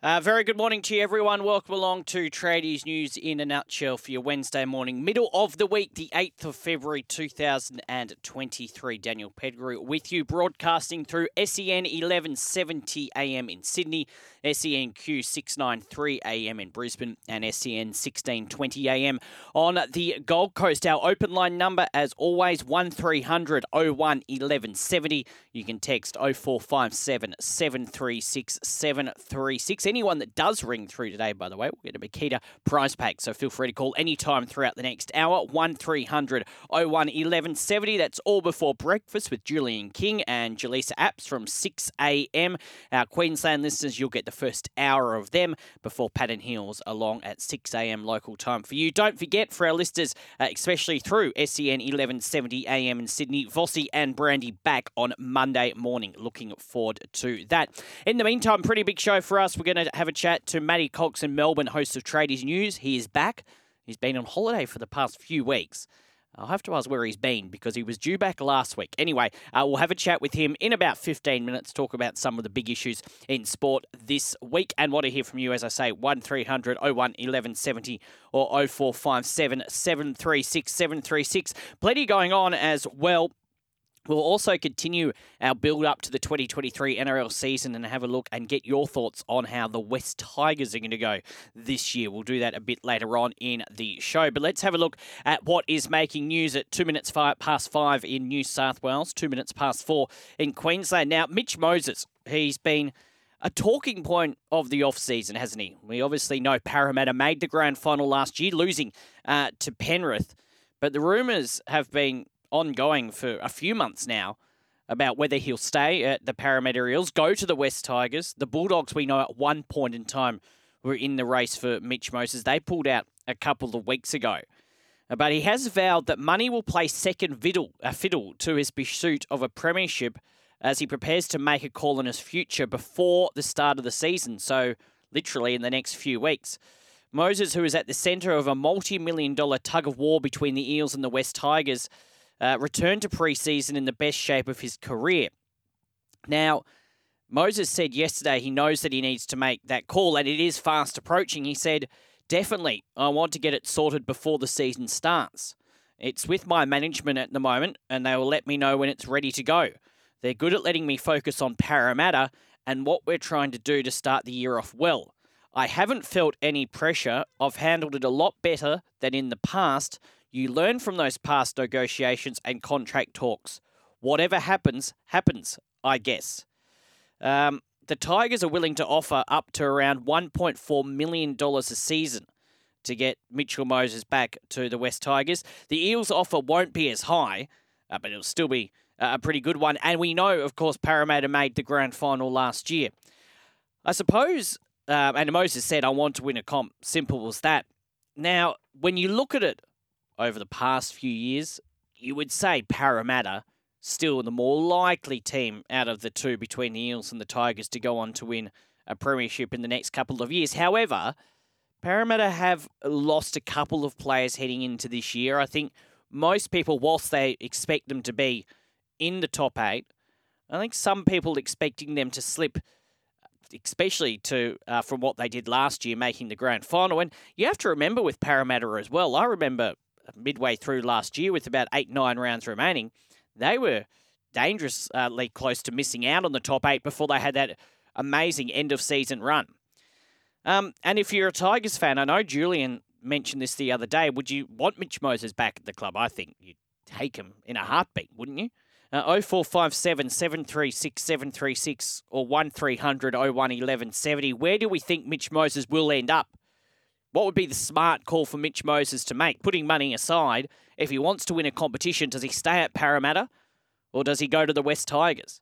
Uh, very good morning to you, everyone. Welcome along to Tradies News in a nutshell for your Wednesday morning, middle of the week, the 8th of February 2023. Daniel Pettigrew with you, broadcasting through SEN 1170 AM in Sydney, SENQ 693 AM in Brisbane, and SEN 1620 AM on the Gold Coast. Our open line number, as always, 1300 01 1170. You can text 0457 736 736 anyone that does ring through today, by the way, we'll get a Makita prize pack. So feel free to call anytime throughout the next hour. 1300 01 1170. That's all before breakfast with Julian King and Jaleesa Apps from 6 a.m. Our Queensland listeners, you'll get the first hour of them before Pat and Heals along at 6 a.m. local time for you. Don't forget for our listeners, uh, especially through SEN 1170 a.m. in Sydney, Vossi and Brandy back on Monday morning. Looking forward to that. In the meantime, pretty big show for us. We're going to have a chat to Matty Cocks in Melbourne, host of Tradies News. He is back. He's been on holiday for the past few weeks. I'll have to ask where he's been because he was due back last week. Anyway, uh, we'll have a chat with him in about 15 minutes, talk about some of the big issues in sport this week. And want to hear from you, as I say, 1300 01 1170 or 0457 736 736. Plenty going on as well. We'll also continue our build up to the 2023 NRL season and have a look and get your thoughts on how the West Tigers are going to go this year. We'll do that a bit later on in the show. But let's have a look at what is making news at two minutes past five in New South Wales, two minutes past four in Queensland. Now, Mitch Moses, he's been a talking point of the off-season, hasn't he? We obviously know Parramatta made the grand final last year, losing uh, to Penrith. But the rumours have been ongoing for a few months now about whether he'll stay at the Parramatta Eels, go to the West Tigers. The Bulldogs, we know at one point in time, were in the race for Mitch Moses. They pulled out a couple of weeks ago. But he has vowed that money will play second fiddle, a fiddle to his pursuit of a premiership as he prepares to make a call on his future before the start of the season. So, literally in the next few weeks. Moses, who is at the centre of a multi million dollar tug of war between the Eels and the West Tigers, uh, returned to preseason in the best shape of his career. Now, Moses said yesterday he knows that he needs to make that call and it is fast approaching. He said, Definitely, I want to get it sorted before the season starts. It's with my management at the moment and they will let me know when it's ready to go. They're good at letting me focus on Parramatta and what we're trying to do to start the year off well. I haven't felt any pressure. I've handled it a lot better than in the past you learn from those past negotiations and contract talks. Whatever happens, happens, I guess. Um, the Tigers are willing to offer up to around $1.4 million a season to get Mitchell Moses back to the West Tigers. The Eels' offer won't be as high, uh, but it'll still be a pretty good one. And we know, of course, Parramatta made the grand final last year. I suppose, uh, and Moses said, I want to win a comp. Simple as that. Now, when you look at it over the past few years, you would say Parramatta still the more likely team out of the two between the Eels and the Tigers to go on to win a premiership in the next couple of years. However, Parramatta have lost a couple of players heading into this year. I think most people, whilst they expect them to be in the top eight, I think some people expecting them to slip, especially to uh, from what they did last year, making the grand final. And you have to remember with Parramatta as well. I remember midway through last year with about eight, nine rounds remaining, they were dangerously close to missing out on the top eight before they had that amazing end of season run. Um, and if you're a Tigers fan, I know Julian mentioned this the other day. Would you want Mitch Moses back at the club? I think you'd take him in a heartbeat, wouldn't you? Uh, 0457 736 736 or 1300 01 1170. Where do we think Mitch Moses will end up? What would be the smart call for Mitch Moses to make? Putting money aside, if he wants to win a competition, does he stay at Parramatta or does he go to the West Tigers?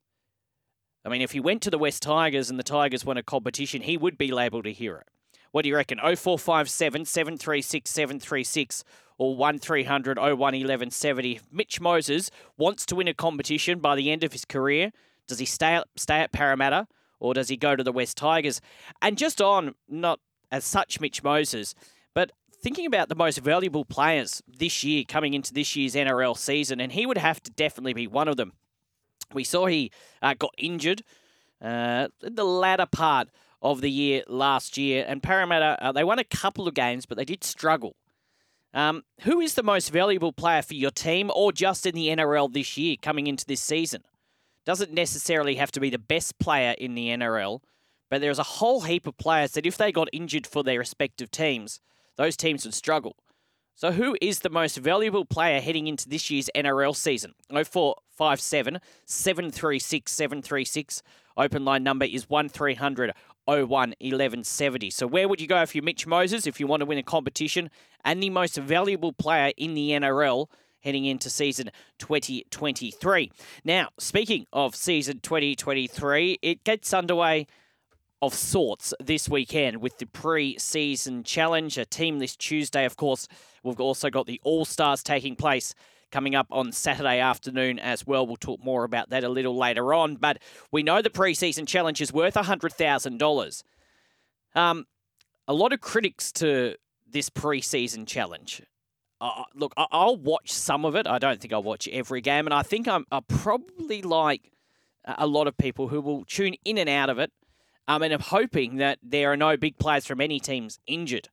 I mean, if he went to the West Tigers and the Tigers won a competition, he would be labelled a hero. What do you reckon? 0457 736 736 or 1300 01 1170. Mitch Moses wants to win a competition by the end of his career, does he stay, stay at Parramatta or does he go to the West Tigers? And just on, not as such Mitch Moses. But thinking about the most valuable players this year coming into this year's NRL season, and he would have to definitely be one of them. We saw he uh, got injured uh, in the latter part of the year last year. And Parramatta, uh, they won a couple of games, but they did struggle. Um, who is the most valuable player for your team or just in the NRL this year coming into this season? Doesn't necessarily have to be the best player in the NRL, but there's a whole heap of players that if they got injured for their respective teams, those teams would struggle. So, who is the most valuable player heading into this year's NRL season? 0457 736 736. Open line number is 1300 01 1170. So, where would you go if you're Mitch Moses if you want to win a competition and the most valuable player in the NRL? Heading into season 2023. Now, speaking of season 2023, it gets underway of sorts this weekend with the pre-season challenge, a team this Tuesday. Of course, we've also got the All Stars taking place coming up on Saturday afternoon as well. We'll talk more about that a little later on. But we know the pre-season challenge is worth hundred thousand dollars. Um, a lot of critics to this pre-season challenge. Uh, look, I'll watch some of it. I don't think I'll watch every game, and I think I'm, I'm probably like a lot of people who will tune in and out of it um, and I'm hoping that there are no big players from any teams injured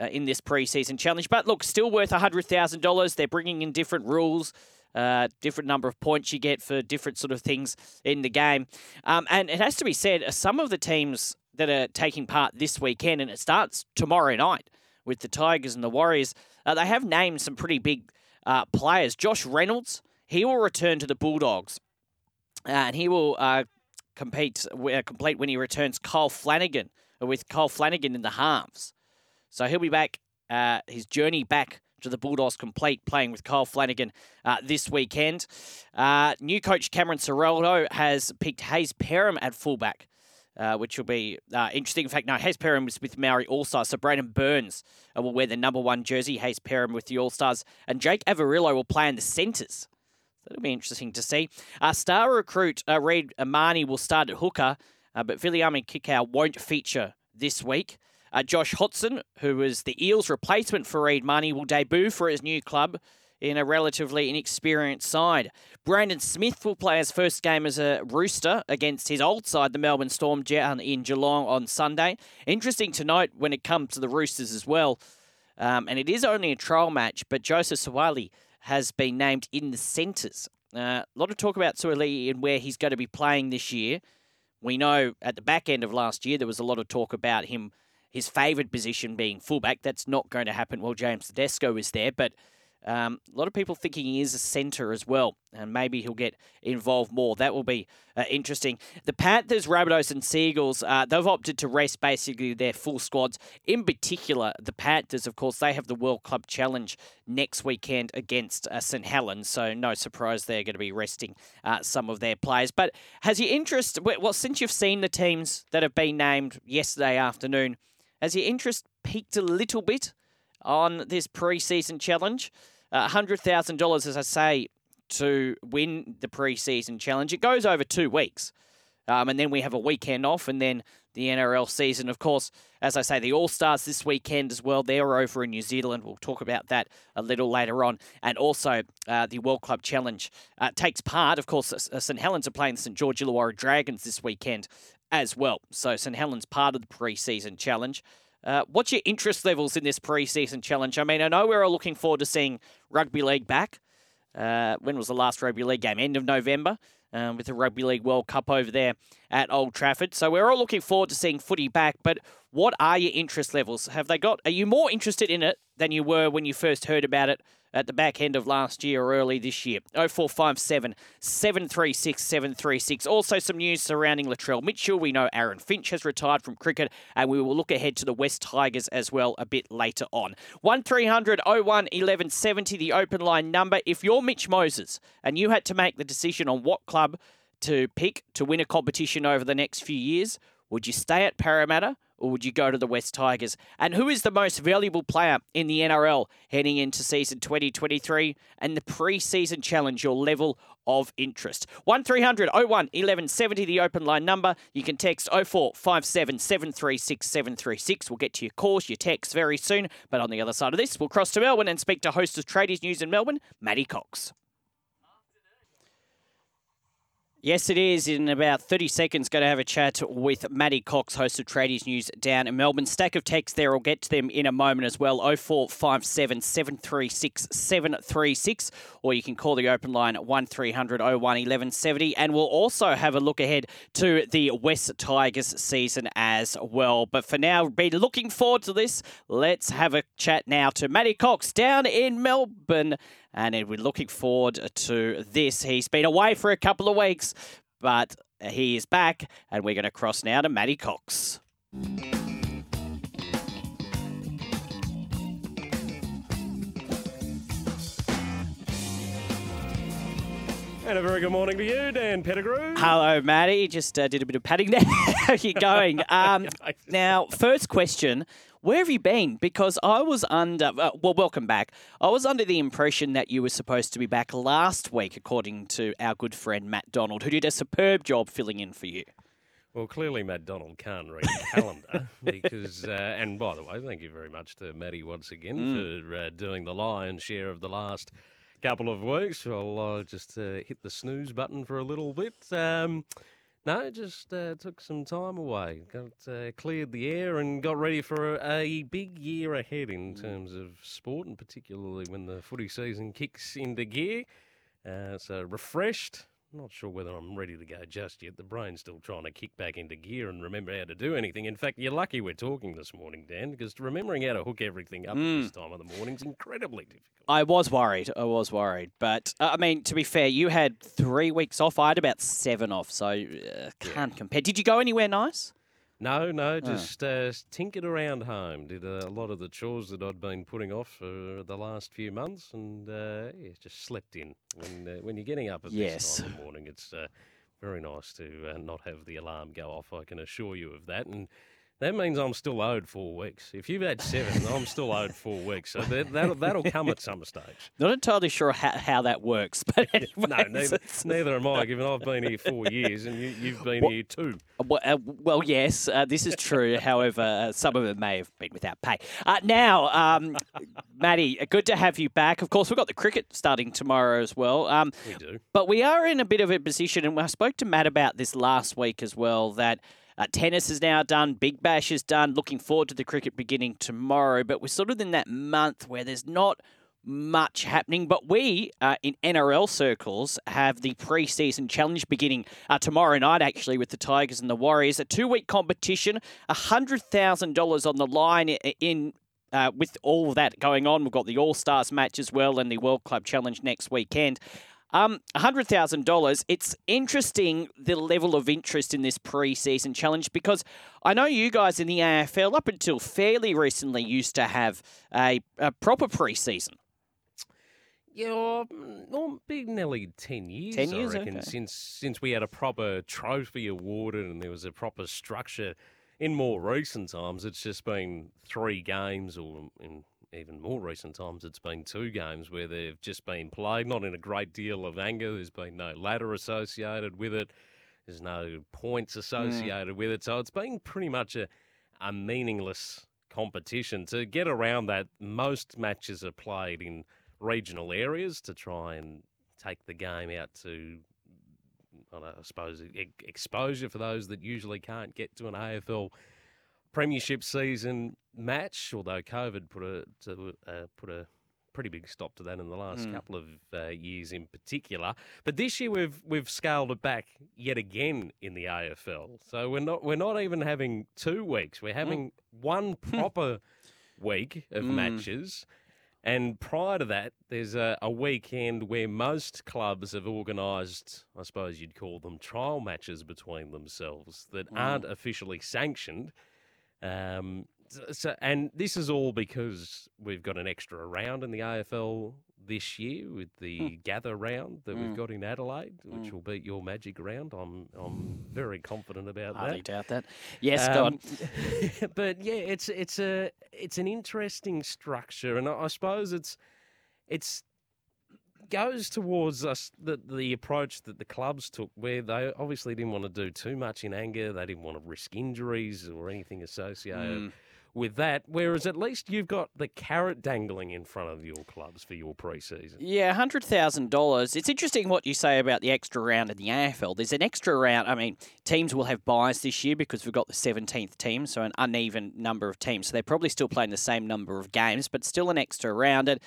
uh, in this preseason challenge. But look, still worth $100,000. They're bringing in different rules. Uh, different number of points you get for different sort of things in the game. Um, and it has to be said, uh, some of the teams that are taking part this weekend, and it starts tomorrow night with the Tigers and the Warriors, uh, they have named some pretty big uh, players. Josh Reynolds, he will return to the Bulldogs. And he will uh, compete, uh, complete when he returns Kyle Flanagan, uh, with Kyle Flanagan in the halves. So he'll be back, uh, his journey back to the Bulldogs complete, playing with Kyle Flanagan uh, this weekend. Uh, new coach Cameron Ciraldo has picked Hayze Perham at fullback. Uh, which will be uh, interesting. In fact, no, Hayze Perham was with Maori All Stars, so Braidon Burns uh, will wear the number one jersey. Hayze Perham with the All Stars, and Jake Averillo will play in the centres. That'll be interesting to see. Uh, star recruit uh, Reed Mahoney will start at hooker, uh, but Viliami Kikau won't feature this week. Uh, Josh Hodgson, who was the Eels' replacement for Reed Mahoney, will debut for his new club in a relatively inexperienced side. Brandon Smith will play his first game as a Rooster against his old side, the Melbourne Storm, down in Geelong on Sunday. Interesting to note when it comes to the Roosters as well, um, and it is only a trial match, but Joseph Suaalii has been named in the centres. Uh, a lot of talk about Suaalii and where he's going to be playing this year. We know at the back end of last year there was a lot of talk about him, his favoured position being fullback. That's not going to happen while James Tedesco is there, but um, a lot of people thinking he is a centre as well, and maybe he'll get involved more. That will be uh, interesting. The Panthers, Rabbitohs, and Sea Eagles, uh, they've opted to rest basically their full squads. In particular, the Panthers, of course, they have the World Club Challenge next weekend against uh, St Helens, so no surprise they're going to be resting uh, some of their players. But has your interest, well, since you've seen the teams that have been named yesterday afternoon, has your interest piqued a little bit? On this preseason challenge. Uh, $100,000, as I say, to win the preseason challenge. It goes over two weeks. Um, and then we have a weekend off, and then the NRL season. Of course, as I say, the All Stars this weekend as well. They're over in New Zealand. We'll talk about that a little later on. And also, uh, the World Club Challenge uh, takes part. Of course, St Helens are playing the St George Illawarra Dragons this weekend as well. So, St Helens part of the preseason challenge. Uh, what's your interest levels in this preseason challenge? I mean, I know we're all looking forward to seeing rugby league back. Uh, when was the last rugby league game? End of November. Um, with the Rugby League World Cup over there at Old Trafford. So we're all looking forward to seeing footy back. But what are your interest levels? Have they got? Are you more interested in it than you were when you first heard about it at the back end of last year or early this year. 0457 736 736. Also, some news surrounding Latrell Mitchell. We know Aaron Finch has retired from cricket, and we will look ahead to the West Tigers as well a bit later on. 1300 01 1170, the open line number. If you're Mitch Moses and you had to make the decision on what club to pick to win a competition over the next few years, would you stay at Parramatta? Or would you go to the West Tigers? And who is the most valuable player in the NRL heading into season 2023 and the pre-season challenge, your level of interest? 1300 01 1170, the open line number. You can text 0457 736 736. We'll get to your calls, your texts very soon. But on the other side of this, we'll cross to Melbourne and speak to host of Tradies News in Melbourne, Matty Cocks. Yes, it is. In about 30 seconds, going to have a chat with Matty Cocks, host of Tradies News down in Melbourne. Stack of texts there. I'll get to them in a moment as well. 0457 736 736. Or you can call the open line at 1300 01 1170. And we'll also have a look ahead to the West Tigers season as well. But for now, be looking forward to this. Let's have a chat now to Matty Cocks down in Melbourne and we're looking forward to this. He's been away for a couple of weeks, but he is back, and we're going to cross now to Matty Cocks. And a very good morning to you, Dan Pettigrew. Hello, Matty. Just uh, did a bit of padding there. How you going? Um, now, first question where have you been? Because I was under, uh, well, welcome back. I was under the impression that you were supposed to be back last week, according to our good friend Matt Donald, who did a superb job filling in for you. Well, clearly Matt Donald can't read a calendar because, uh, and by the way, thank you very much to Matty once again mm. for uh, doing the lion's share of the last couple of weeks. I'll uh, just uh, hit the snooze button for a little bit. Um, no, just uh, took some time away, got uh, cleared the air, and got ready for a, a, big year ahead in mm. terms of sport, and particularly when the footy season kicks into gear. Uh, so refreshed, not sure whether I'm ready to go just yet. The brain's still trying to kick back into gear and remember how to do anything. In fact, you're lucky we're talking this morning, Dan, because remembering how to hook everything up mm. this time of the morning is incredibly difficult. I was worried. I was worried. But, uh, I mean, to be fair, you had three weeks off. I had about seven off, so uh, can't yeah. compare. Did you go anywhere nice? No, no, just uh, tinkered around home. Did a lot of the chores that I'd been putting off for the last few months, and uh, yeah, just slept in. When uh, when you're getting up at yes. this time in the morning, it's uh, very nice to uh, not have the alarm go off. I can assure you of that. And that means I'm still owed four weeks. If you've had seven, I'm still owed four weeks. So that, that'll, that'll come at some stage. Not entirely sure how, how that works, but anyways, no, neither, neither, am I. Given I've been here four years and you, have been well, here two. Well, uh, well yes, uh, this is true. However, uh, some of it may have been without pay. Uh, now, um, Matty, uh, good to have you back. Of course, we've got the cricket starting tomorrow as well. Um, we do, but we are in a bit of a position, and I spoke to Matt about this last week as well. That uh, tennis is now done. Big Bash is done. Looking forward to the cricket beginning tomorrow. But we're sort of in that month where there's not much happening. But we, uh, in NRL circles, have the pre-season challenge beginning uh, tomorrow night, actually, with the Tigers and the Warriors. A two-week competition, $100,000 on the line in uh, with all that going on, we've got the All Stars match as well and the World Club Challenge next weekend. Um, $100,000. It's interesting the level of interest in this preseason challenge because I know you guys in the AFL, up until fairly recently, used to have a, a proper preseason. Yeah, well, big nearly ten years. Ten years, I reckon, okay. since since we had a proper trophy awarded and there was a proper structure. In more recent times, it's just been three games, or in even more recent times, it's been two games where they've just been played, not in a great deal of anger. There's been no ladder associated with it. There's no points hmm. associated mm. with it. So it's been pretty much a, a meaningless competition. To get around that, most matches are played in regional areas to try and take the game out to, I, know, I suppose, exposure for those that usually can't get to an AFL premiership season match, although COVID put a to, uh, put a pretty big stop to that in the last mm. couple of uh, years in particular. But this year we've we've scaled it back yet again in the AFL. So we're not we're not even having two weeks. We're having mm. one proper week of mm. matches. And prior to that, there's a, a weekend where most clubs have organised, I suppose you'd call them trial matches between themselves that hmm. aren't officially sanctioned. Um, so, and this is all because we've got an extra round in the AFL this year with the mm. gather round that mm. we've hmm. got in Adelaide, which mm. will beat your magic round. I'm I'm very confident about Hardly that. I doubt that. Yes, um, but yeah, it's it's a it's an interesting structure, and I, I suppose it's it's goes towards us the the approach that the clubs took, where they obviously didn't want to do too much in anger. They didn't want to risk injuries or anything associated mm. with that. Whereas at least you've got the carrot dangling in front of your clubs for your preseason. Yeah, hundred thousand dollars. It's interesting what you say about the extra round in the AFL. There's an extra round. I mean, teams will have byes this year because we've got the seventeenth team, so an uneven number of teams. So they're probably still playing the same number of games, but still an extra round. And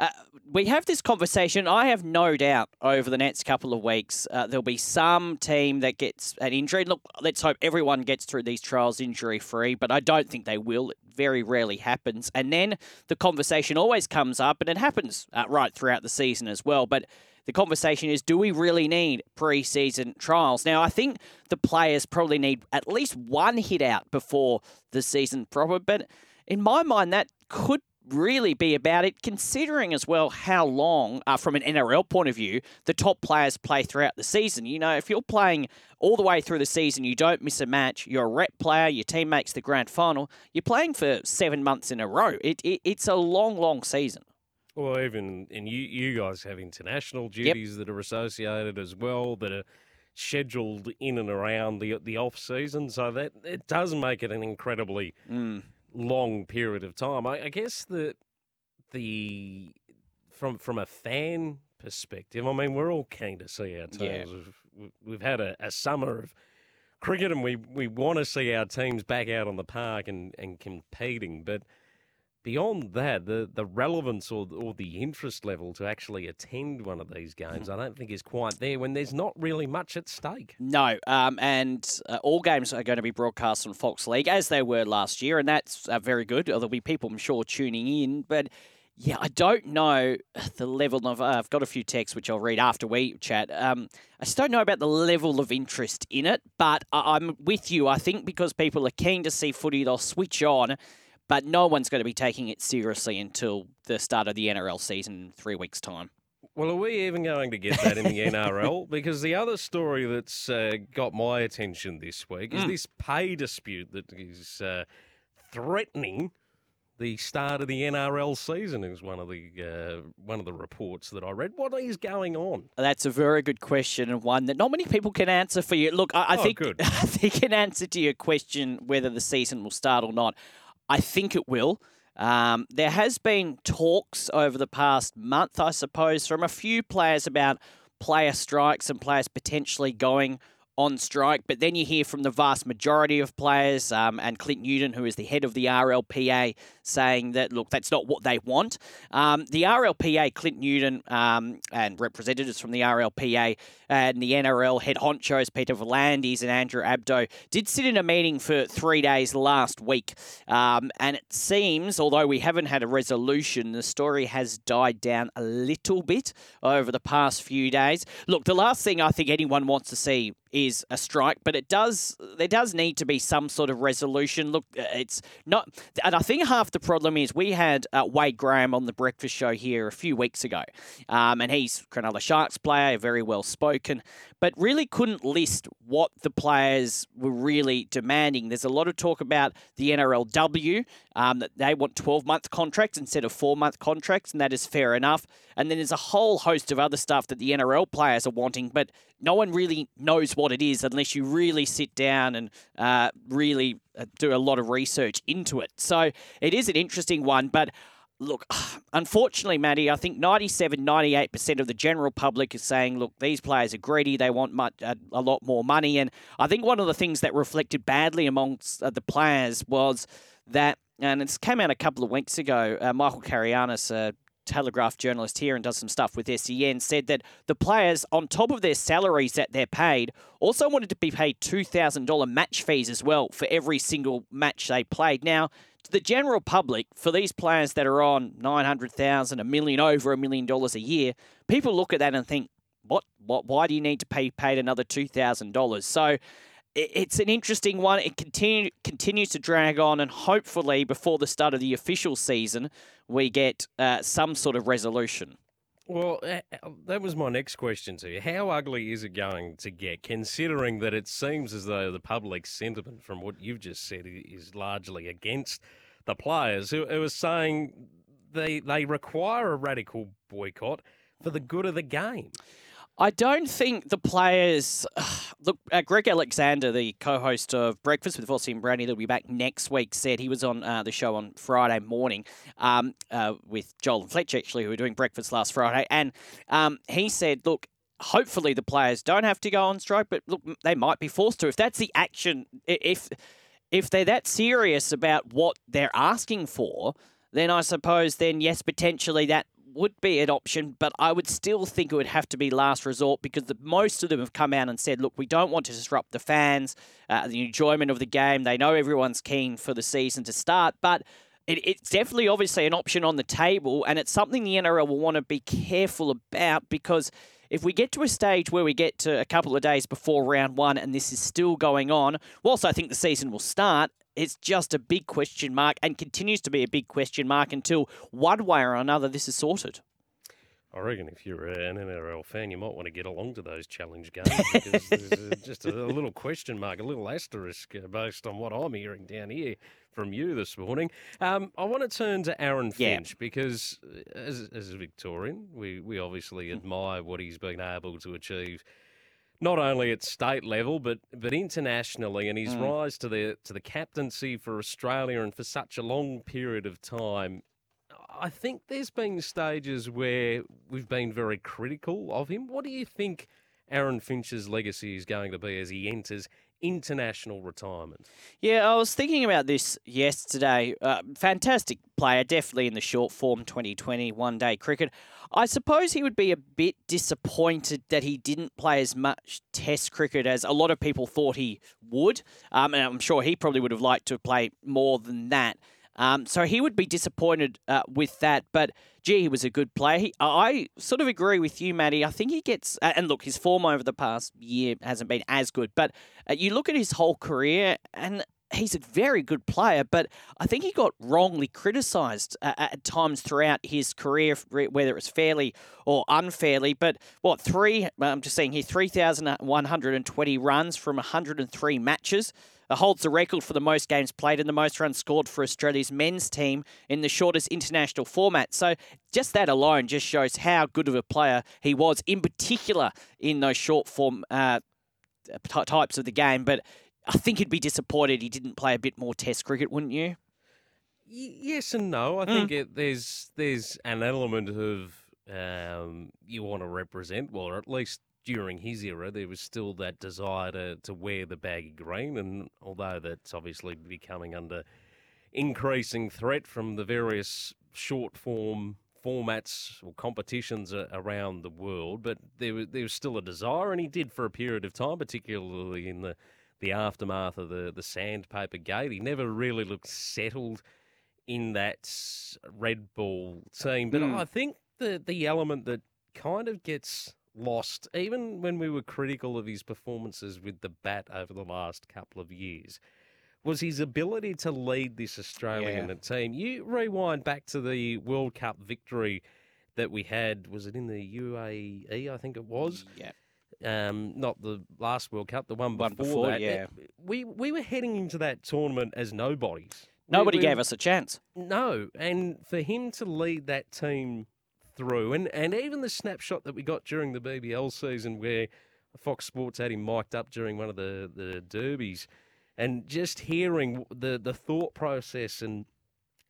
uh, we have this conversation. I have no doubt over the next couple of weeks uh, there'll be some team that gets an injury. Look, let's hope everyone gets through these trials injury free, but I don't think they will. It very rarely happens. And then the conversation always comes up, and it happens uh, right throughout the season as well. But the conversation is do we really need pre season trials? Now, I think the players probably need at least one hit out before the season proper, but in my mind, that could really be about it, considering as well how long, uh, from an NRL point of view, the top players play throughout the season. You know, if you're playing all the way through the season, you don't miss a match, you're a rep player, your team makes the grand final, you're playing for seven months in a row. It, it It's a long, long season. Well, even and you, you guys have international duties yep. that are associated as well that are scheduled in and around the the off season, so that it does make it an incredibly mm long period of time. I, I guess the the from from a fan perspective, I mean, we're all keen to see our teams. Yeah. We've, we've had a, a summer of cricket, and we we want to see our teams back out on the park and and competing, but beyond that, the, the relevance or, or the interest level to actually attend one of these games, I don't think is quite there when there's not really much at stake. No, um, and uh, all games are going to be broadcast on Fox League as they were last year, and that's uh, very good. There'll be people, I'm sure, tuning in, but. Yeah, I don't know the level of. Uh, I've got a few texts which I'll read after we chat. Um, I just don't know about the level of interest in it, but I- I'm with you. I think because people are keen to see footy, they'll switch on but no one's going to be taking it seriously until the start of the NRL season in three weeks' time. Well, are we even going to get that in the NRL? Because the other story that's uh, got my attention this week is mm. this pay dispute that is uh, threatening the start of the NRL season. Is one of the uh, one of the reports that I read. What is going on? That's a very good question and one that not many people can answer for you. Look, I, I oh, think good. I think an answer to your question whether the season will start or not. I think it will. Um, there has been talks over the past month, I suppose, from a few players about player strikes and players potentially going on strike. But then you hear from the vast majority of players um, and Clint Newton, who is the head of the RLPA, saying that, look, that's not what they want. Um, the RLPA, Clint Newton, um, and representatives from the RLPA and the NRL head honchos, Peter V'landys and Andrew Abdo, did sit in a meeting for three days last week. Um, and it seems, although we haven't had a resolution, the story has died down a little bit over the past few days. Look, the last thing I think anyone wants to see is a strike, but it does there does need to be some sort of resolution. Look, uh, it's not, and I think half the problem is we had uh, Wade Graham on the breakfast show here a few weeks ago, um, and he's Cronulla Sharks player, very well spoken, but really couldn't list what the players were really demanding. There's a lot of talk about the NRLW um, that they want 12 month contracts instead of four month contracts, and that is fair enough. And then there's a whole host of other stuff that the NRL players are wanting, but no one really knows what it is unless you really sit down and uh, really uh, do a lot of research into it. So it is an interesting one, but look, unfortunately, Matty, I think 97, 98% of the general public is saying, look, these players are greedy. They want much, a, a, lot more money. And I think one of the things that reflected badly amongst uh, the players was that, and it's came out a couple of weeks ago, uh, Michael Carayannis, uh, Telegraph journalist here and does some stuff with SEN, said that the players, on top of their salaries that they're paid, also wanted to be paid $2,000 match fees as well for every single match they played. Now, to the general public, for these players that are on 900,000, a million, over a million dollars a year, people look at that and think, what, what, why do you need to pay paid another $2,000? So it's an interesting one. It continue, continues to drag on, and hopefully, before the start of the official season, we get uh, some sort of resolution. Well, that was my next question to you. How ugly is it going to get, considering that it seems as though the public sentiment, from what you've just said, is largely against the players who, who are saying they they require a radical boycott for the good of the game? I don't think the players. look, uh, Greg Alexander, the co-host of Breakfast with Vossi and Brandy, that'll be back next week, said he was on uh, the show on Friday morning um, uh, with Joel and Fletch, actually, who were doing breakfast last Friday, and um, he said, "Look, hopefully the players don't have to go on strike, but look, they might be forced to. If that's the action, if if they're that serious about what they're asking for." Then I suppose, then yes, potentially that would be an option, but I would still think it would have to be last resort because the, most of them have come out and said, look, we don't want to disrupt the fans, uh, the enjoyment of the game. They know everyone's keen for the season to start, but it, it's definitely obviously an option on the table, and it's something the NRL will want to be careful about because if we get to a stage where we get to a couple of days before round one and this is still going on, whilst I think the season will start, it's just a big question mark and continues to be a big question mark until one way or another this is sorted. I reckon if you're an NRL fan, you might want to get along to those challenge games because there's just a little question mark, a little asterisk uh, based on what I'm hearing down here from you this morning. Um, I want to turn to Aaron Finch yeah. because, uh, as, as a Victorian, we, we obviously mm. admire what he's been able to achieve not only at state level but but internationally, and his mm. rise to the to the captaincy for Australia and for such a long period of time. I think there's been stages where we've been very critical of him. What do you think Aaron Finch's legacy is going to be as he enters international retirement. Yeah, I was thinking about this yesterday. Uh, fantastic player, definitely in the short form 2020 one day cricket. I suppose he would be a bit disappointed that he didn't play as much Test cricket as a lot of people thought he would. Um, and I'm sure he probably would have liked to play more than that. Um, so he would be disappointed uh, with that. But gee, he was a good player. He, I sort of agree with you, Matty. I think he gets, uh, and look, his form over the past year hasn't been as good. But uh, you look at his whole career, and he's a very good player, but I think he got wrongly criticised uh, at times throughout his career, whether it was fairly or unfairly. But what, three, I'm just saying here, 3,120 runs from 103 matches. Uh, holds the record for the most games played and the most runs scored for Australia's men's team in the shortest international format. So just that alone just shows how good of a player he was, in particular in those short form uh, types of the game. But I think he'd be disappointed he didn't play a bit more Test cricket, wouldn't you? Yes and no. I mm. think it, there's there's an element of um, you want to represent, well, or at least during his era, there was still that desire to, to wear the baggy green. And although that's obviously becoming under increasing threat from the various short form formats or competitions around the world, but there was, there was still a desire, and he did for a period of time, particularly in the, the aftermath of the, the sandpaper gate. He never really looked settled in that red ball team. But mm. I think the, the element that kind of gets lost, even when we were critical of his performances with the bat over the last couple of years, was his ability to lead this Australian yeah. team. You rewind back to the World Cup victory that we had, was it in the UAE, I think it was? Yeah. Um, not the last World Cup, the one before, one before that. Yeah. We, we were heading into that tournament as nobodies. Nobody we, we, gave us a chance. No, and for him to lead that team through. And and even the snapshot that we got during the BBL season where Fox Sports had him mic'd up during one of the, the derbies and just hearing the, the thought process and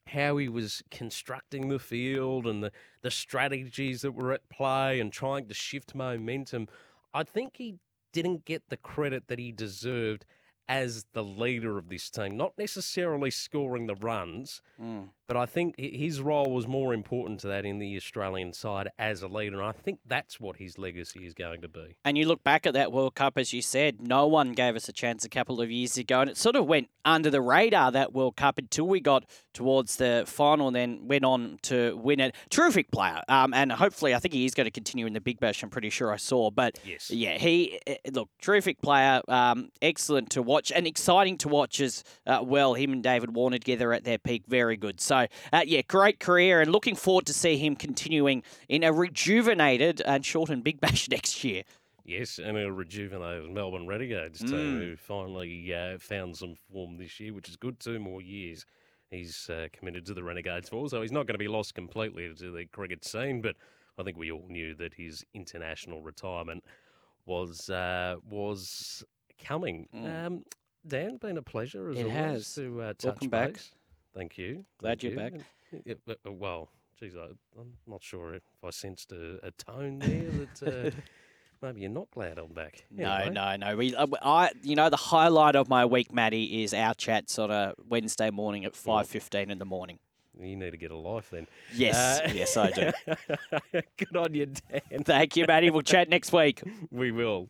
how he was constructing the field and the, the strategies that were at play and trying to shift momentum, I think he didn't get the credit that he deserved as the leader of this team, not necessarily scoring the runs, mm. But I think his role was more important to that in the Australian side as a leader. And I think that's what his legacy is going to be. And you look back at that World Cup, as you said, no one gave us a chance a couple of years ago, and it sort of went under the radar that World Cup until we got towards the final, and then went on to win it. Terrific player, um, and hopefully, I think he is going to continue in the Big Bash. I'm pretty sure I saw, but yes. yeah, he eh, look terrific player, um, excellent to watch watch and exciting to watch as uh, well. Him and David Warner together at their peak, very good. So, uh, yeah, great career and looking forward to see him continuing in a rejuvenated and shortened Big Bash next year. Yes, and a rejuvenated Melbourne Renegades team mm. who finally uh, found some form this year, which is good. Two more years he's uh, committed to the Renegades for, so he's not going to be lost completely to the cricket scene, but I think we all knew that his international retirement was uh, was coming. Mm. Um, Dan, been a pleasure as it always has. to uh, touch Welcome back. Thank you. Glad Thank you're you. back. Uh, well, geez, I, am not sure if I sensed a, a tone there that. Uh, maybe you're not glad I'm back. No, no, no. We, uh, I, you know, the highlight of my week, Matty, is our chats on a Wednesday morning at five fifteen in the morning. You need to get a life then. Yes, uh, yes, I do. Good on you, Dan. Thank you, Matty. We'll chat next week. We will.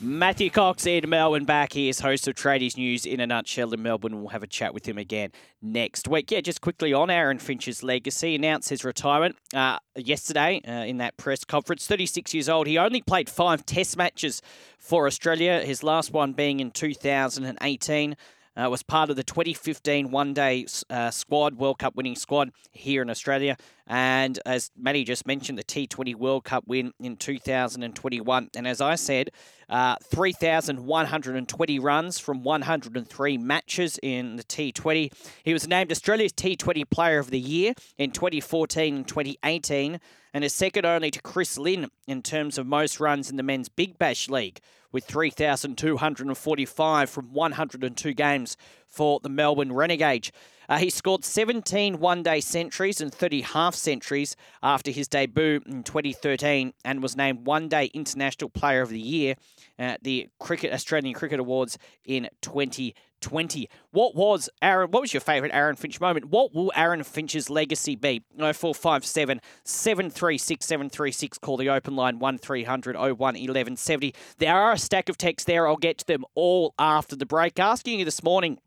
Matthew Cocks in Melbourne back. He is host of Tradies News in a nutshell in Melbourne. We'll have a chat with him again next week. Yeah, just quickly on Aaron Finch's legacy. Announced his retirement uh, yesterday uh, in that press conference. 36 years old. He only played five test matches for Australia, his last one being in 2018 uh, was part of the 2015 one day uh, squad, World Cup winning squad here in Australia. And as Matty just mentioned, the T20 World Cup win in 2021. And as I said, uh, 3,120 runs from 103 matches in the T20. He was named Australia's T20 Player of the Year in 2014 and 2018, and is second only to Chris Lynn in terms of most runs in the Men's Big Bash League with 3,245 from 102 games for the Melbourne Renegades. Uh, he scored 17 one day centuries and 30 half centuries after his debut in 2013 and was named One Day International Player of the Year at the Cricket Australian Cricket Awards in 2020. What was Aaron? What was your favourite Aaron Finch moment? What will Aaron Finch's legacy be? 0457 736 736. Call the open line 1300 01 1170. There are a stack of texts there. I'll get to them all after the break. Asking you this morning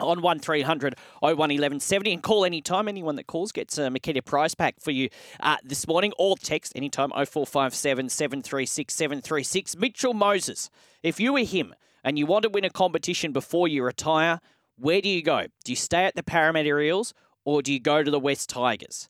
on 1300 01 1170 and call anytime. Anyone that calls gets a Makita prize pack for you uh, this morning or text anytime 0457 736 736. Mitchell Moses, if you were him and you want to win a competition before you retire, where do you go? Do you stay at the Parramatta Eels or do you go to the West Tigers?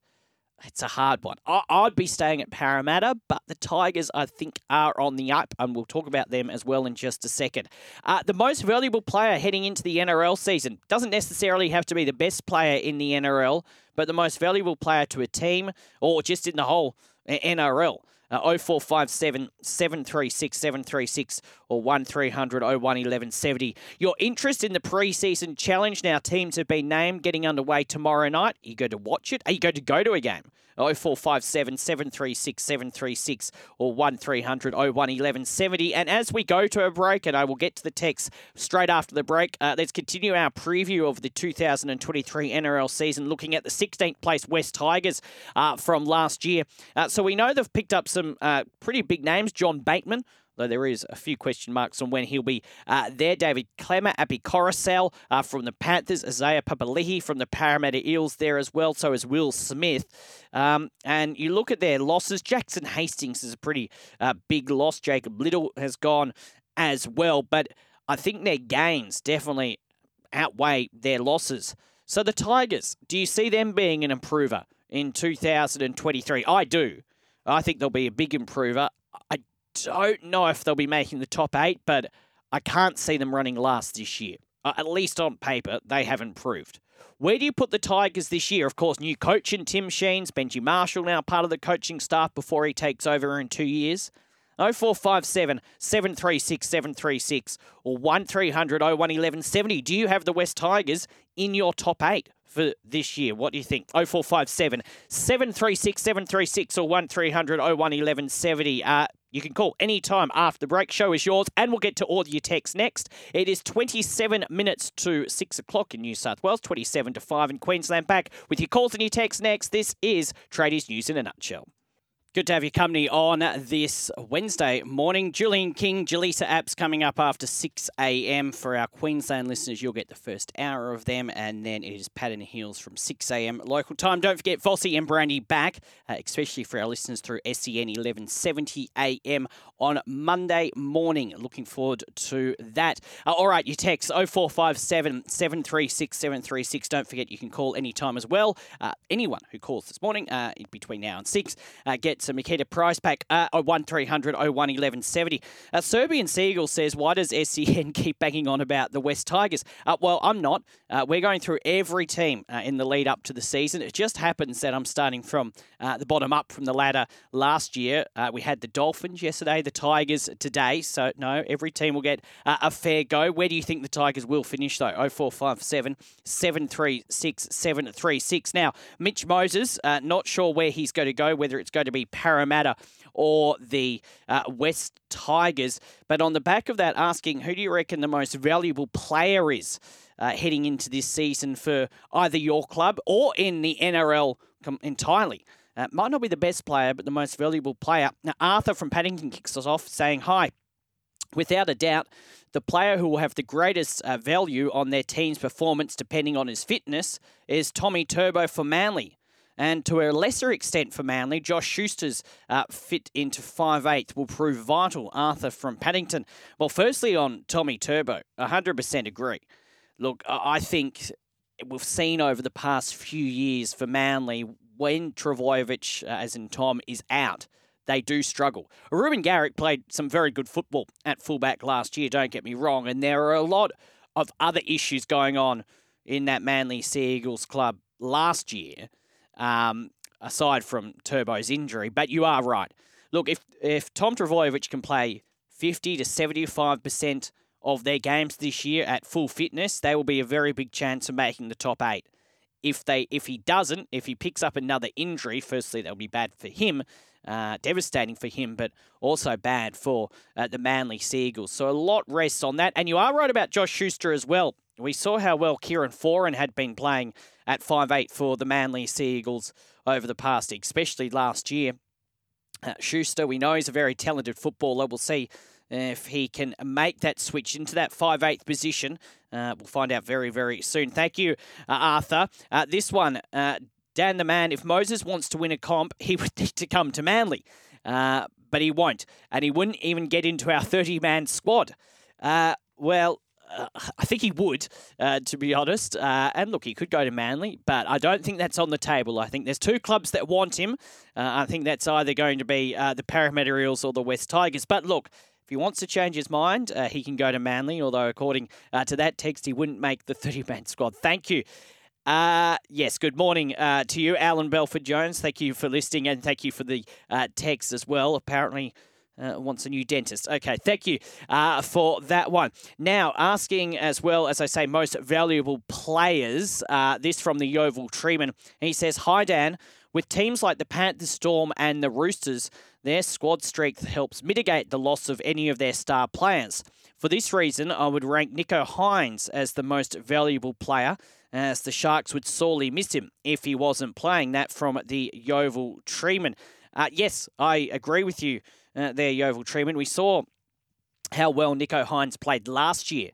It's a hard one. I, would be staying at Parramatta, but the Tigers, I think, are on the up, and we'll talk about them as well in just a second. Uh, the most valuable player heading into the NRL season doesn't necessarily have to be the best player in the NRL, but the most valuable player to a team or just in the whole NRL. Uh, 0457 736 736 or 1300 01 1170. Your interest in the preseason challenge now, teams have been named, getting underway tomorrow night. Are you going to watch it? Are you going to go to a game? 0457 736 736 or 1300 01 1170. And as we go to a break, and I will get to the text straight after the break, uh, let's continue our preview of the 2023 NRL season, looking at the 16th place West Tigers uh, from last year. Uh, so we know they've picked up some uh, pretty big names. John Bateman though there is a few question marks on when he'll be uh, there. David Klemmer, Api Koroisau uh, from the Panthers, Isaiah Papali'i from the Parramatta Eels there as well, so is Will Smith. Um, and you look at their losses, Jackson Hastings is a pretty uh, big loss. Jacob Little has gone as well, but I think their gains definitely outweigh their losses. So the Tigers, do you see them being an improver in 2023? I do. I think they'll be a big improver. I don't know if they'll be making the top eight, but I can't see them running last this year. Uh, at least on paper, they have improved. Where do you put the Tigers this year? Of course, new coach in Tim Sheens, Benji Marshall now part of the coaching staff before he takes over in two years. 0457 736 736 or 1300 01 1170. Do you have the West Tigers in your top eight for this year? What do you think? 0457 736 736 or 1300 01 1170. Uh, you can call any time after the break. Show is yours, and we'll get to all your texts next. It is 27 minutes to 6 o'clock in New South Wales, 27 to 5 in Queensland. Back with your calls and your texts next. This is Tradies News in a nutshell. Good to have your company on this Wednesday morning. Julian King, Jaleesa apps coming up after 6 a.m. For our Queensland listeners, you'll get the first hour of them, and then it is Pat and Heals from 6 a.m. local time. Don't forget Vossi and Brandy back, uh, especially for our listeners through SEN 1170 a.m. on Monday morning. Looking forward to that. Uh, all right, your text 0457 736 736. Don't forget you can call anytime as well. Uh, anyone who calls this morning uh, between now and 6 uh, gets It's a Makita price pack, uh, 1300 01 1170. Uh, Serbian Seagull says, Why does SEN keep banging on about the West Tigers? Uh, well, I'm not. Uh, we're going through every team uh, in the lead up to the season. It just happens that I'm starting from uh, the bottom up from the ladder last year. Uh, we had the Dolphins yesterday, the Tigers today. So, no, every team will get a fair go. Where do you think the Tigers will finish, though? 0457 736 736. Now, Mitch Moses, not sure where he's going to go, whether it's going to be Parramatta or the uh, West Tigers. But on the back of that, asking who do you reckon the most valuable player is uh, heading into this season for either your club or in the NRL entirely? Uh, might not be the best player, but the most valuable player. Now, Arthur from Paddington kicks us off saying, Hi, without a doubt, the player who will have the greatest uh, value on their team's performance, depending on his fitness, is Tommy Turbo for Manly. And to a lesser extent for Manly, Josh Schuster's uh, fit into 5'8 will prove vital. Arthur from Paddington. Well, firstly, on Tommy Turbo, 100% agree. Look, I think we've seen over the past few years for Manly when Trbojevic, uh, as in Tom, is out, they do struggle. Reuben Garrick played some very good football at fullback last year, don't get me wrong, and there are a lot of other issues going on in that Manly Sea Eagles club last year, um, aside from Turbo's injury. But you are right. Look, if if Tom Trbojevic can play 50 to 75% of their games this year at full fitness, they will be a very big chance of making the top eight. If they if he doesn't, if he picks up another injury, firstly that'll be bad for him. Uh, devastating for him, but also bad for uh, the Manly Sea Eagles. So a lot rests on that. And you are right about Josh Schuster as well. We saw how well Kieran Foran had been playing at five eight for the Manly Sea Eagles over the past, especially last year. Uh, Schuster, we know he's a very talented footballer. We'll see if he can make that switch into that 5'8 position. Uh, we'll find out very, very soon. Thank you, uh, Arthur. Uh, this one, uh, Dan the man, if Moses wants to win a comp, he would need to come to Manly. Uh, but he won't. And he wouldn't even get into our 30 man squad. Uh, well, uh, I think he would, uh, to be honest. Uh, and look, he could go to Manly, but I don't think that's on the table. I think there's two clubs that want him. Uh, I think that's either going to be uh, the Parramatta Eels or the West Tigers. But look, if he wants to change his mind, uh, he can go to Manly, although according to that text, he wouldn't make the 30 man squad. Thank you. Uh, yes, good morning uh, to you, Alan Belford Jones. Thank you for listening and thank you for the uh, text as well. Apparently, uh, wants a new dentist. Okay, thank you uh, for that one. Now, asking as well, as I say, most valuable players. Uh, this from the Yeovil Treeman. He says, Hi, Dan. With teams like the Panthers, Storm, and the Roosters, their squad strength helps mitigate the loss of any of their star players. For this reason, I would rank Nicho Hynes as the most valuable player as the Sharks would sorely miss him if he wasn't playing. That from the Yeovil Treeman. Uh, yes, I agree with you uh, there, Yeovil Treeman. We saw how well Nicho Hynes played last year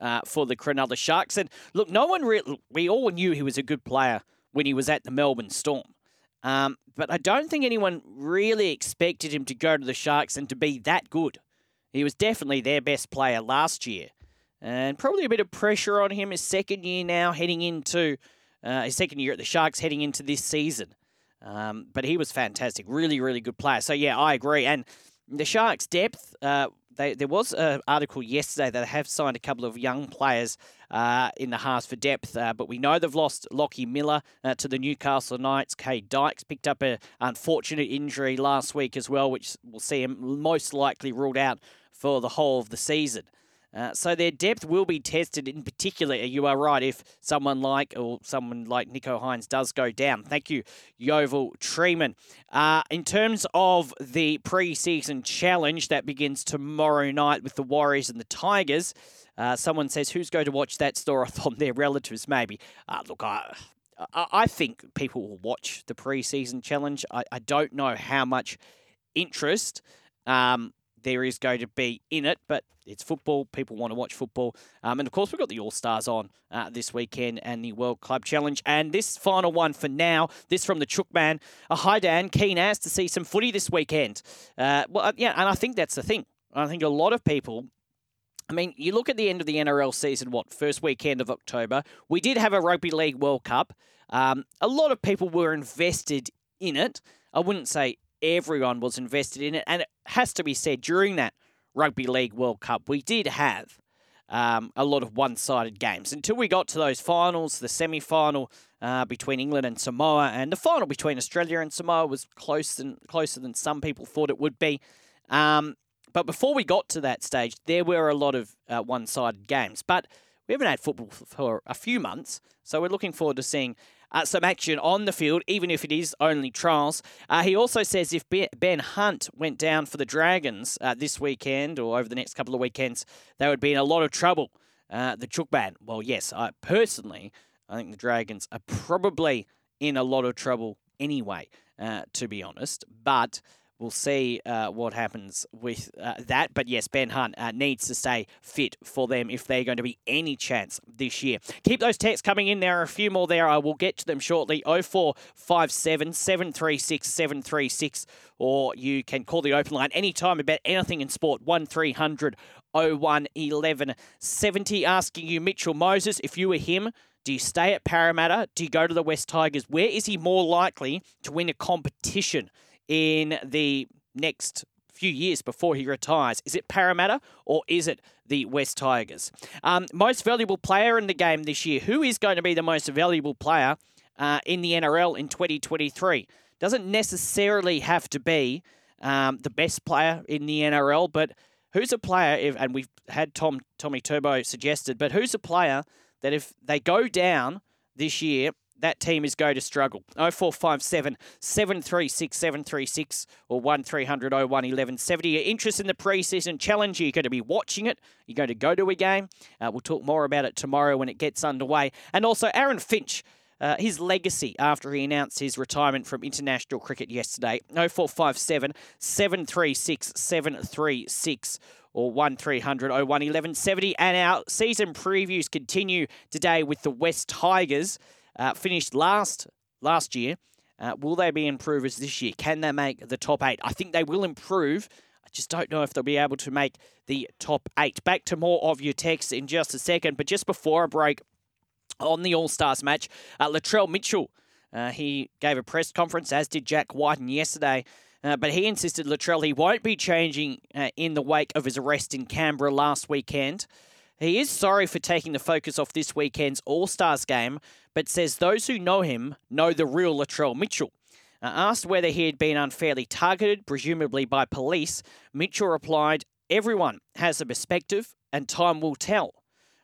uh, for the Cronulla Sharks. And look, no one really, we all knew he was a good player when he was at the Melbourne Storm. Um, but I don't think anyone really expected him to go to the Sharks and to be that good. He was definitely their best player last year and probably a bit of pressure on him his second year now, heading into uh, his second year at the Sharks, heading into this season. Um, but he was fantastic, really, really good player. So yeah, I agree. And the Sharks' depth, uh, they, there was an article yesterday that they have signed a couple of young players uh, in the halves for depth, uh, but we know they've lost Lockie Miller uh, to the Newcastle Knights. Kade Dykes picked up an unfortunate injury last week as well, which will see him most likely ruled out for the whole of the season. Uh, so their depth will be tested. In particular, you are right. If someone like or someone like Nicho Hynes does go down, thank you, Yeovil Treeman. Uh, in terms of the pre-season challenge that begins tomorrow night with the Warriors and the Tigers, uh, someone says who's going to watch that storathon? Their relatives, maybe. Uh, look, I. I think people will watch the pre-season challenge. I, I don't know how much interest um, there is going to be in it, but it's football. People want to watch football. Um, and of course, we've got the All Stars on uh, this weekend and the World Club Challenge. And this final one for now, this from the Chookman. A hi, Dan. Keen as to see some footy this weekend. Uh, well, uh, yeah, and I think that's the thing. I think a lot of people. I mean, you look at the end of the NRL season, what, first weekend of October. We did have a Rugby League World Cup. Um, a lot of people were invested in it. I wouldn't say everyone was invested in it. And it has to be said, during that Rugby League World Cup, we did have um, a lot of one sided games until we got to those finals, the semi final. Uh, between England and Samoa, and the final between Australia and Samoa was close than, closer than some people thought it would be. Um, but before we got to that stage, there were a lot of uh, one sided games. But we haven't had football for a few months, so we're looking forward to seeing uh, some action on the field, even if it is only trials. Uh, he also says if Ben Hunt went down for the Dragons uh, this weekend or over the next couple of weekends, they would be in a lot of trouble. Uh, the Chookman. Well, yes, I personally, I think the Dragons are probably in a lot of trouble anyway, uh, to be honest. But We'll see uh, what happens with uh, that. But yes, Ben Hunt uh, needs to stay fit for them if they're going to be any chance this year. Keep those texts coming in. There are a few more there. I will get to them shortly. 0457 736 736. Or you can call the open line anytime about anything in sport. 1300 01 11 70. Asking you, Mitchell Moses, if you were him, do you stay at Parramatta? Do you go to the West Tigers? Where is he more likely to win a competition? In the next few years before he retires. Is it Parramatta or is it the West Tigers? Um, most valuable player in the game this year. Who is going to be the most valuable player uh, in the NRL in 2023? Doesn't necessarily have to be um, the best player in the NRL, but who's a player? If, and we've had Tom Tommy Turbo suggested, but who's a player that if they go down this year that team is going to struggle. 0457 736 736 or 1300 01 1170. Your interest in the preseason challenge, you're going to be watching it. You're going to go to a game. Uh, we'll talk more about it tomorrow when it gets underway. And also, Aaron Finch. Uh, his legacy after he announced his retirement from international cricket yesterday. 0457 736 736 or 1300 01 1170. And our season previews continue today with the West Tigers uh, finished last last year. Uh, will they be improvers this year? Can they make the top eight? I think they will improve. I just don't know if they'll be able to make the top eight. Back to more of your texts in just a second, but just before a break on the All Stars match, uh, Latrell Mitchell. Uh, he gave a press conference, as did Jack Wighton yesterday. Uh, but he insisted Latrell he won't be changing uh, in the wake of his arrest in Canberra last weekend. He is sorry for taking the focus off this weekend's All Stars game, but says those who know him know the real Latrell Mitchell. Uh, asked whether he had been unfairly targeted, presumably by police, Mitchell replied, Everyone has a perspective, and time will tell.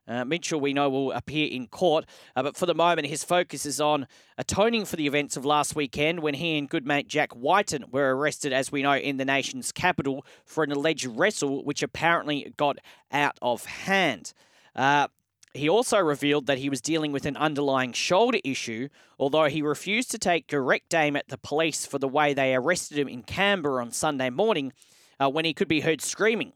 Uh, Mitchell, we know, will appear in court, uh, but for the moment, his focus is on atoning for the events of last weekend when he and good mate Jack Wighton were arrested, as we know, in the nation's capital for an alleged wrestle, which apparently got out of hand. Uh, he also revealed that he was dealing with an underlying shoulder issue, although he refused to take direct aim at the police for the way they arrested him in Canberra on Sunday morning uh, when he could be heard screaming.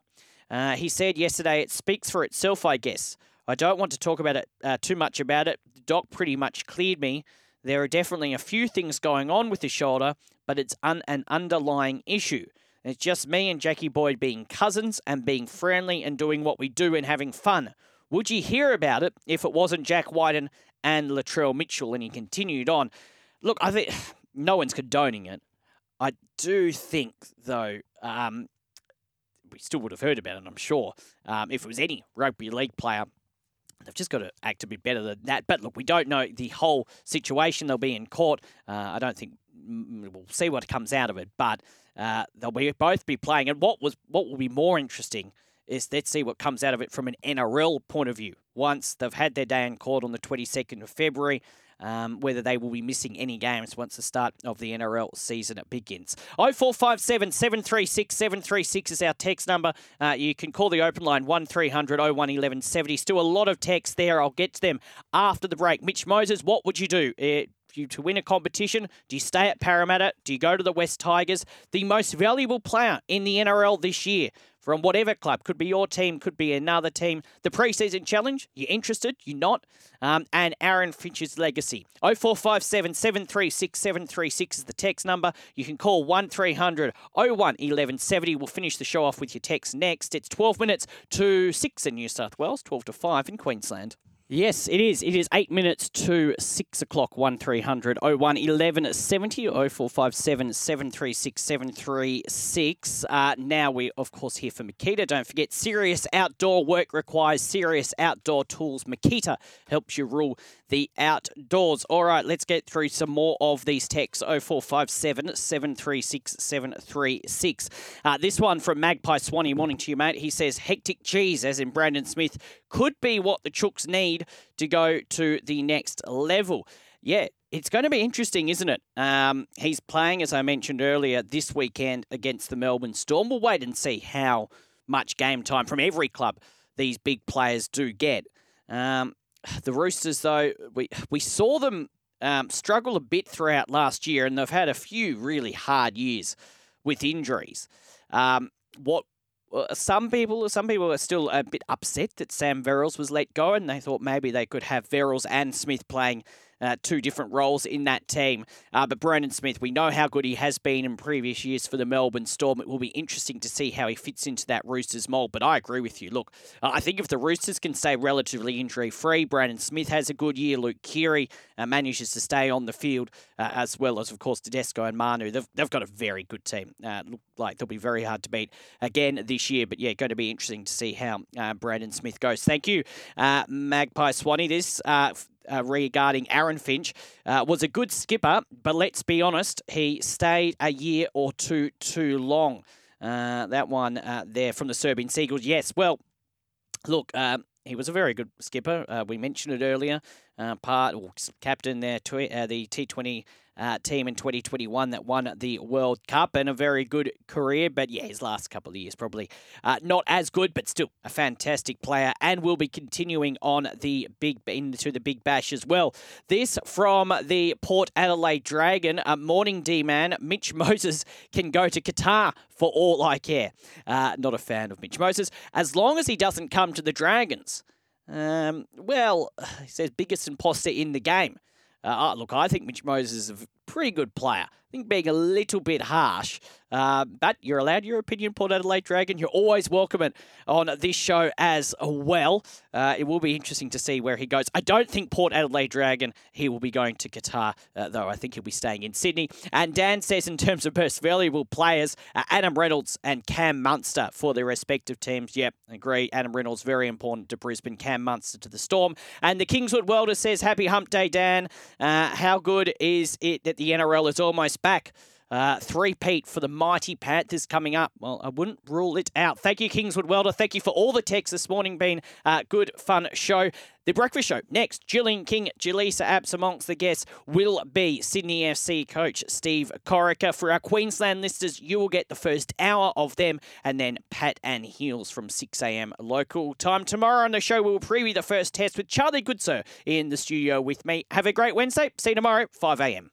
Uh, he said yesterday, It speaks for itself, I guess. I don't want to talk about it uh, too much about it. Doc pretty much cleared me. There are definitely a few things going on with his shoulder, but it's un- an underlying issue. It's just me and Jackie Boyd being cousins and being friendly and doing what we do and having fun. Would you hear about it if it wasn't Jack Wighton and Latrell Mitchell? And he continued on. Look, I think no one's condoning it. I do think, though, um, we still would have heard about it, I'm sure, um, if it was any rugby league player They've just got to act a bit better than that. But look, we don't know the whole situation. They'll be in court. Uh, I don't think we'll see what comes out of it. But uh, they'll be both be playing. And what was what will be more interesting is let's see what comes out of it from an NRL point of view. Once they've had their day in court on the 22nd of February, um, whether they will be missing any games once the start of the NRL season begins. 0457 736 736 is our text number. Uh, you can call the open line 1300 01 1170. Still a lot of text there. I'll get to them after the break. Mitch Moses, what would you do? Uh, you to win a competition? Do you stay at Parramatta? Do you go to the West Tigers? The most valuable player in the NRL this year from whatever club. Could be your team, could be another team. The preseason challenge, you interested? You not? Um, and Aaron Finch's legacy. 0457 736 736 is the text number. You can call 1300 01 1170. We'll finish the show off with your text next. It's 12 minutes to 6 in New South Wales, 12 to 5 in Queensland. Yes, it is. It is eight minutes to six o'clock. One three hundred oh one eleven seventy oh four five seven seven three six seven three six. Uh, now we of course here for Makita. Don't forget, serious outdoor work requires serious outdoor tools. Makita helps you rule the outdoors. All right, let's get through some more of these texts. Oh four five seven seven three six seven three six. Uh, this one from Magpie Swanee. Morning to you, mate. He says hectic cheese, as in Brandon Smith, could be what the Chooks need to go to the next level. Yeah, it's going to be interesting, isn't it? Um, he's playing, as I mentioned earlier, this weekend against the Melbourne Storm. We'll wait and see how much game time from every club these big players do get. Um, the Roosters, though, we we saw them um, struggle a bit throughout last year, and they've had a few really hard years with injuries. Um, what some people, some people are still a bit upset that Sam Verrills was let go, and they thought maybe they could have Verrills and Smith playing uh, two different roles in that team. Uh, but Brandon Smith, we know how good he has been in previous years for the Melbourne Storm. It will be interesting to see how he fits into that Roosters mould. But I agree with you. Look, uh, I think if the Roosters can stay relatively injury free, Brandon Smith has a good year. Luke Keary uh, manages to stay on the field, uh, as well as, of course, Tedesco and Manu. They've, they've got a very good team. Uh, look like they'll be very hard to beat again this year. But yeah, going to be interesting to see how Brandon Smith goes. Thank you, Magpie Swanee. This uh, regarding Aaron Finch. Uh, was a good skipper, but let's be honest, he stayed a year or two too long. Uh, that one uh, there from the Serbian Seagulls. Yes, well, look, uh, he was a very good skipper. Uh, we mentioned it earlier. Part or captain there, tw- the T20 uh, team in 2021 that won the World Cup and a very good career. But yeah, his last couple of years probably uh, not as good, but still a fantastic player and will be continuing on the big into the Big Bash as well. This from the Port Adelaide Dragon. Uh, morning D man, Mitch Moses can go to Qatar for all I care. Uh, not a fan of Mitch Moses. As long as he doesn't come to the Dragons. Um, well, he says biggest imposter in the game. Uh, look, I think Mitch Moses is pretty good player I think being a little bit harsh, uh, but you're allowed your opinion, Port Adelaide Dragon. You're always welcome it on this show as well. Uh, it will be interesting to see where he goes. I don't think Port Adelaide Dragon, he will be going to Qatar, uh, though I think he'll be staying in Sydney. And Dan says, in terms of most valuable players, uh, Adam Reynolds and Cam Munster for their respective teams. Yep, agree. Adam Reynolds, very important to Brisbane. Cam Munster to the Storm. And the Kingswood Welder says, Happy Hump Day, Dan. Uh, how good is it that the NRL is almost back. Uh, three-peat for the mighty Panthers coming up. Well, I wouldn't rule it out. Thank you, Kingswood Welder. Thank you for all the texts this morning. Been a good, fun show. The Breakfast Show next. Gillian King, Jaleesa Apps amongst the guests will be Sydney FC coach Steve Corica. For our Queensland listeners, you will get the first hour of them and then Pat and Heals from 6 a.m. local time. Tomorrow on the show, we will preview the first test with Charlie Goodsir in the studio with me. Have a great Wednesday. See you tomorrow, 5 a.m.